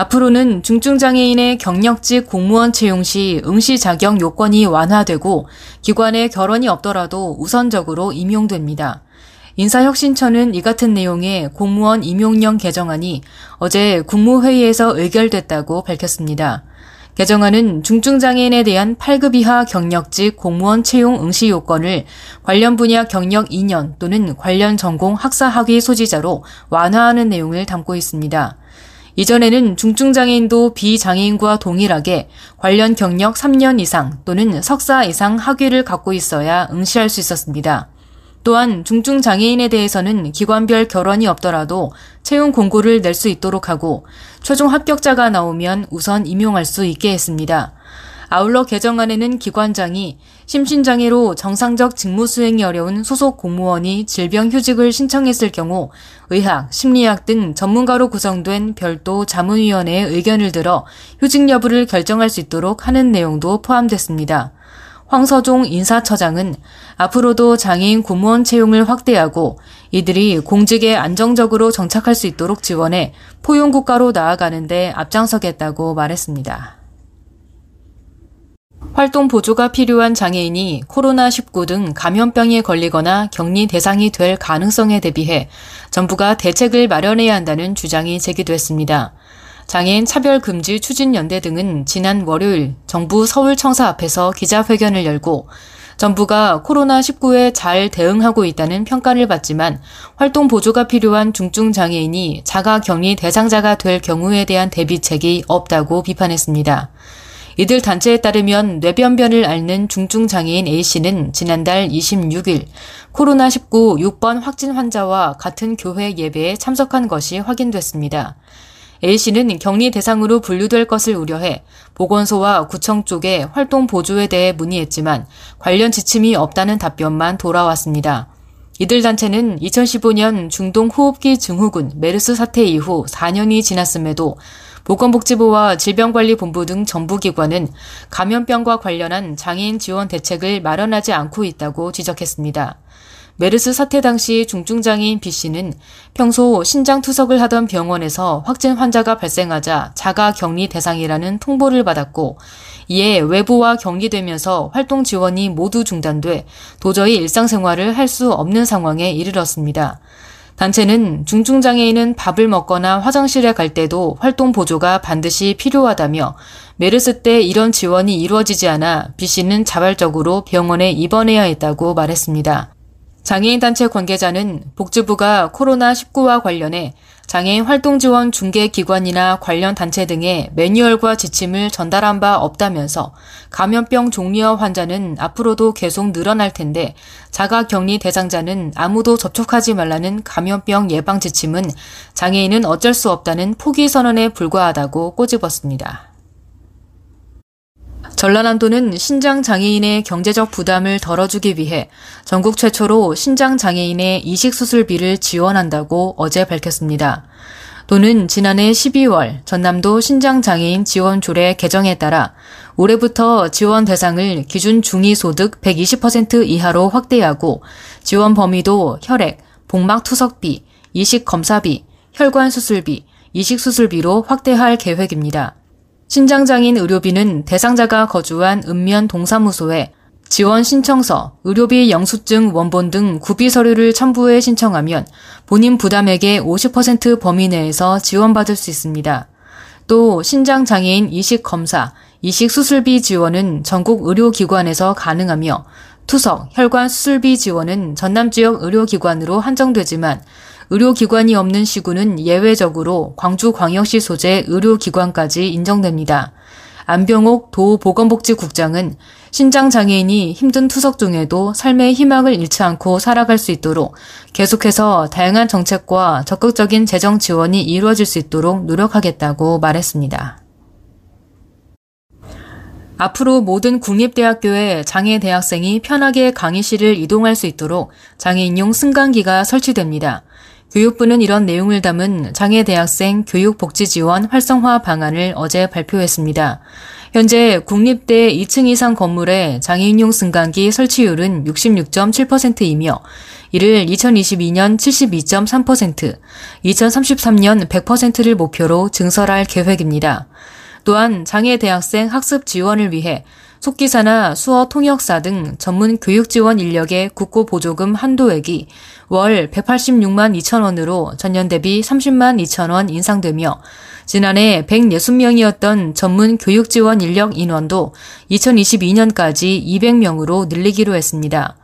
앞으로는 중증장애인의 경력직 공무원 채용 시 응시 자격 요건이 완화되고 기관에 결혼이 없더라도 우선적으로 임용됩니다. 인사혁신처는 이 같은 내용의 공무원 임용령 개정안이 어제 국무회의에서 의결됐다고 밝혔습니다. 개정안은 중증장애인에 대한 8급 이하 경력직 공무원 채용 응시 요건을 관련 분야 경력 2년 또는 관련 전공 학사 학위 소지자로 완화하는 내용을 담고 있습니다. 이전에는 중증장애인도 비장애인과 동일하게 관련 경력 3년 이상 또는 석사 이상 학위를 갖고 있어야 응시할 수 있었습니다. 또한 중증장애인에 대해서는 기관별 결원이 없더라도 채용 공고를 낼 수 있도록 하고 최종 합격자가 나오면 우선 임용할 수 있게 했습니다. 아울러 개정안에는 기관장이 심신장애로 정상적 직무 수행이 어려운 소속 공무원이 질병 휴직을 신청했을 경우 의학, 심리학 등 전문가로 구성된 별도 자문위원회의 의견을 들어 휴직 여부를 결정할 수 있도록 하는 내용도 포함됐습니다. 황서종 인사처장은 앞으로도 장애인 공무원 채용을 확대하고 이들이 공직에 안정적으로 정착할 수 있도록 지원해 포용국가로 나아가는데 앞장서겠다고 말했습니다. 활동 보조가 필요한 장애인이 코로나19 등 감염병에 걸리거나 격리 대상이 될 가능성에 대비해 정부가 대책을 마련해야 한다는 주장이 제기됐습니다. 장애인 차별금지 추진연대 등은 지난 월요일 정부 서울청사 앞에서 기자회견을 열고 정부가 코로나19에 잘 대응하고 있다는 평가를 받지만 활동 보조가 필요한 중증 장애인이 자가 격리 대상자가 될 경우에 대한 대비책이 없다고 비판했습니다. 이들 단체에 따르면 뇌변변을 앓는 중증 장애인 A씨는 지난달 26일 코로나19 6번 확진 환자와 같은 교회 예배에 참석한 것이 확인됐습니다. A씨는 격리 대상으로 분류될 것을 우려해 보건소와 구청 쪽에 활동 보조에 대해 문의했지만 관련 지침이 없다는 답변만 돌아왔습니다. 이들 단체는 2015년 중동 호흡기 증후군 메르스 사태 이후 4년이 지났음에도 보건복지부와 질병관리본부 등 정부기관은 감염병과 관련한 장애인 지원 대책을 마련하지 않고 있다고 지적했습니다. 메르스 사태 당시 중증장애인 B씨는 평소 신장 투석을 하던 병원에서 확진 환자가 발생하자 자가 격리 대상이라는 통보를 받았고 이에 외부와 격리되면서 활동 지원이 모두 중단돼 도저히 일상생활을 할 수 없는 상황에 이르렀습니다. 단체는 중증장애인은 밥을 먹거나 화장실에 갈 때도 활동 보조가 반드시 필요하다며 메르스 때 이런 지원이 이루어지지 않아 B씨는 자발적으로 병원에 입원해야 했다고 말했습니다. 장애인 단체 관계자는 복지부가 코로나19와 관련해 장애인 활동 지원 중개 기관이나 관련 단체 등의 매뉴얼과 지침을 전달한 바 없다면서 감염병 종류와 환자는 앞으로도 계속 늘어날 텐데 자가 격리 대상자는 아무도 접촉하지 말라는 감염병 예방 지침은 장애인은 어쩔 수 없다는 포기 선언에 불과하다고 꼬집었습니다. 전라남도는 신장 장애인의 경제적 부담을 덜어주기 위해 전국 최초로 신장 장애인의 이식 수술비를 지원한다고 어제 밝혔습니다. 도는 지난해 12월 전남도 신장 장애인 지원 조례 개정에 따라 올해부터 지원 대상을 기준 중위 소득 120% 이하로 확대하고 지원 범위도 혈액, 복막 투석비, 이식 검사비, 혈관 수술비, 이식 수술비로 확대할 계획입니다. 신장장애인 의료비는 대상자가 거주한 읍면 동사무소에 지원 신청서, 의료비 영수증 원본 등 구비 서류를 첨부해 신청하면 본인 부담액의 50% 범위 내에서 지원받을 수 있습니다. 또 신장 장애인 이식 검사, 이식 수술비 지원은 전국 의료기관에서 가능하며 투석, 혈관 수술비 지원은 전남 지역 의료기관으로 한정되지만 의료기관이 없는 시구는 예외적으로 광주광역시 소재 의료기관까지 인정됩니다. 안병옥 도보건복지국장은 신장 장애인이 힘든 투석 중에도 삶의 희망을 잃지 않고 살아갈 수 있도록 계속해서 다양한 정책과 적극적인 재정 지원이 이루어질 수 있도록 노력하겠다고 말했습니다. 앞으로 모든 국립대학교에 장애 대학생이 편하게 강의실을 이동할 수 있도록 장애인용 승강기가 설치됩니다. 교육부는 이런 내용을 담은 장애 대학생 교육복지 지원 활성화 방안을 어제 발표했습니다. 현재 국립대 2층 이상 건물에 장애인용 승강기 설치율은 66.7%이며 이를 2022년 72.3%, 2033년 100%를 목표로 증설할 계획입니다. 또한 장애 대학생 학습 지원을 위해 속기사나 수어 통역사 등 전문 교육 지원 인력의 국고 보조금 한도액이 월 186만 2천 원으로 전년 대비 30만 2천 원 인상되며 지난해 160명이었던 전문 교육 지원 인력 인원도 2022년까지 200명으로 늘리기로 했습니다.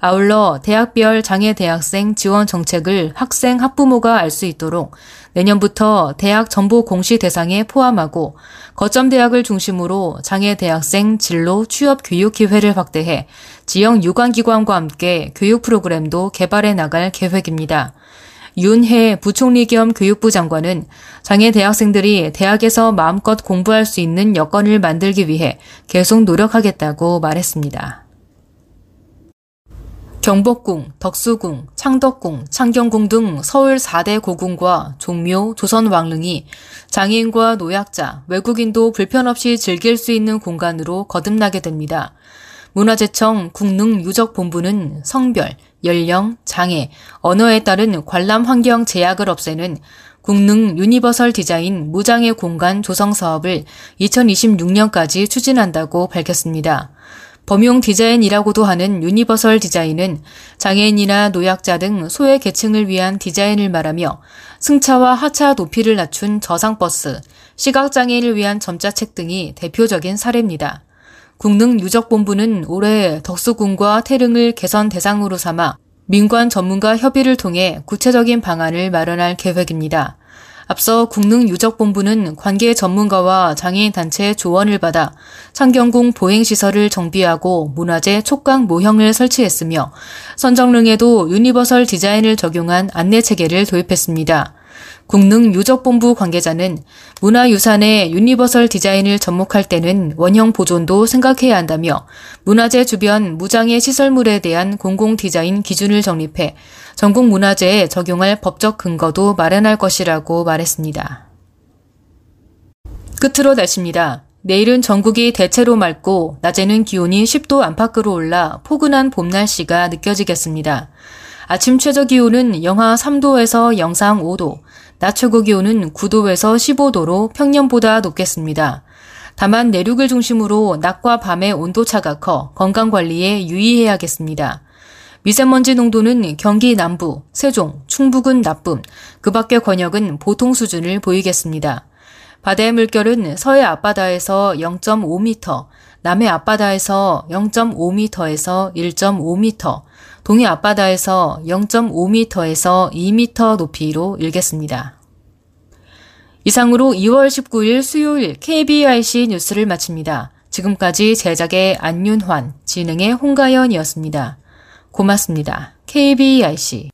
아울러 대학별 장애 대학생 지원 정책을 학생 학부모가 알 수 있도록 내년부터 대학 정보 공시 대상에 포함하고 거점 대학을 중심으로 장애 대학생 진로 취업 교육 기회를 확대해 지역 유관기관과 함께 교육 프로그램도 개발해 나갈 계획입니다. 윤해 부총리 겸 교육부 장관은 장애 대학생들이 대학에서 마음껏 공부할 수 있는 여건을 만들기 위해 계속 노력하겠다고 말했습니다. 경복궁, 덕수궁, 창덕궁, 창경궁 등 서울 4대 고궁과 종묘, 조선왕릉이 장애인과 노약자, 외국인도 불편 없이 즐길 수 있는 공간으로 거듭나게 됩니다. 문화재청 국능유적본부는 성별, 연령, 장애, 언어에 따른 관람 환경 제약을 없애는 궁능 유니버설 디자인 무장애 공간 조성 사업을 2026년까지 추진한다고 밝혔습니다. 범용 디자인이라고도 하는 유니버설 디자인은 장애인이나 노약자 등 소외 계층을 위한 디자인을 말하며 승차와 하차 높이를 낮춘 저상버스, 시각장애인을 위한 점자책 등이 대표적인 사례입니다. 궁능유적본부는 올해 덕수궁과 태릉을 개선 대상으로 삼아 민관 전문가 협의를 통해 구체적인 방안을 마련할 계획입니다. 앞서 궁능유적본부는 관계 전문가와 장애인 단체의 조언을 받아 창경궁 보행시설을 정비하고 문화재 촉각 모형을 설치했으며 선정릉에도 유니버설 디자인을 적용한 안내체계를 도입했습니다. 궁능유적본부 관계자는 문화유산에 유니버설 디자인을 접목할 때는 원형 보존도 생각해야 한다며 문화재 주변 무장애 시설물에 대한 공공 디자인 기준을 정립해 전국 문화재에 적용할 법적 근거도 마련할 것이라고 말했습니다. 끝으로 날씨입니다. 내일은 전국이 대체로 맑고 낮에는 기온이 10도 안팎으로 올라 포근한 봄 날씨가 느껴지겠습니다. 아침 최저 기온은 영하 3도에서 영상 5도, 낮 최고 기온은 9도에서 15도로 평년보다 높겠습니다. 다만 내륙을 중심으로 낮과 밤의 온도차가 커 건강관리에 유의해야겠습니다. 미세먼지 농도는 경기 남부, 세종, 충북은 나쁨, 그 밖의 권역은 보통 수준을 보이겠습니다. 바다의 물결은 서해 앞바다에서 0.5m, 남해 앞바다에서 0.5m에서 1.5m, 동해 앞바다에서 0.5m에서 2m 높이로 일겠습니다. 이상으로 2월 19일 수요일 KBIC 뉴스를 마칩니다. 지금까지 제작의 안윤환, 진행의 홍가연이었습니다. 고맙습니다. KBIC